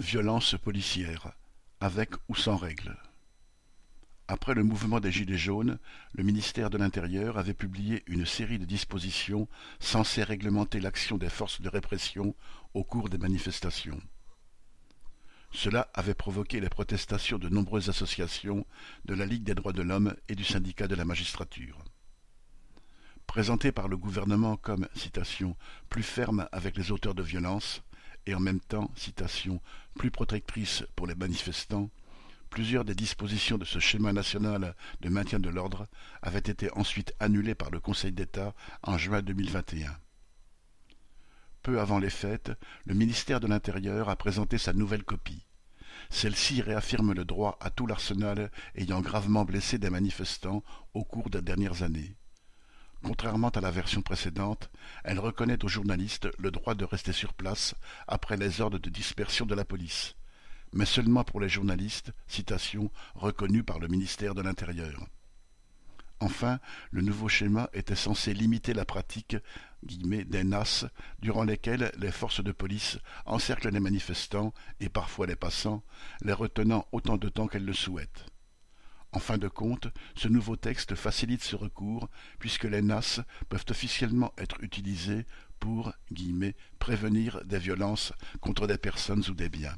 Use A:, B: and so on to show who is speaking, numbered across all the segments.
A: Violence policière, avec ou sans règles. Après le mouvement des Gilets jaunes, le ministère de l'Intérieur avait publié une série de dispositions censées réglementer l'action des forces de répression au cours des manifestations. Cela avait provoqué les protestations de nombreuses associations, de la Ligue des droits de l'homme et du syndicat de la magistrature. Présenté par le gouvernement comme, citation, plus ferme avec les auteurs de violences, et en même temps, citation, plus protectrice pour les manifestants, plusieurs des dispositions de ce schéma national de maintien de l'ordre avaient été ensuite annulées par le Conseil d'État en juin 2021. Peu avant les fêtes, le ministère de l'Intérieur a présenté sa nouvelle copie. Celle-ci réaffirme le droit à tout l'arsenal ayant gravement blessé des manifestants au cours des dernières années. Contrairement à la version précédente, elle reconnaît aux journalistes le droit de rester sur place après les ordres de dispersion de la police, mais seulement pour les journalistes, citation, reconnus par le ministère de l'Intérieur. Enfin, le nouveau schéma était censé limiter la pratique guillemets, des NAS durant lesquelles les forces de police encerclent les manifestants et parfois les passants, les retenant autant de temps qu'elles le souhaitent. En fin de compte, ce nouveau texte facilite ce recours puisque les NAS peuvent officiellement être utilisées pour prévenir des violences contre des personnes ou des biens.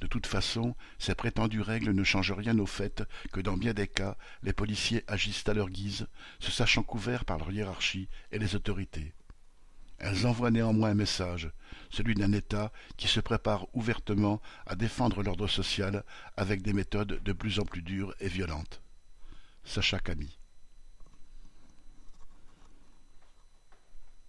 A: De toute façon, ces prétendues règles ne changent rien au fait que dans bien des cas, les policiers agissent à leur guise, se sachant couverts par leur hiérarchie et les autorités. Elles envoient néanmoins un message, celui d'un État qui se prépare ouvertement à défendre l'ordre social avec des méthodes de plus en plus dures et violentes. Sacha Camille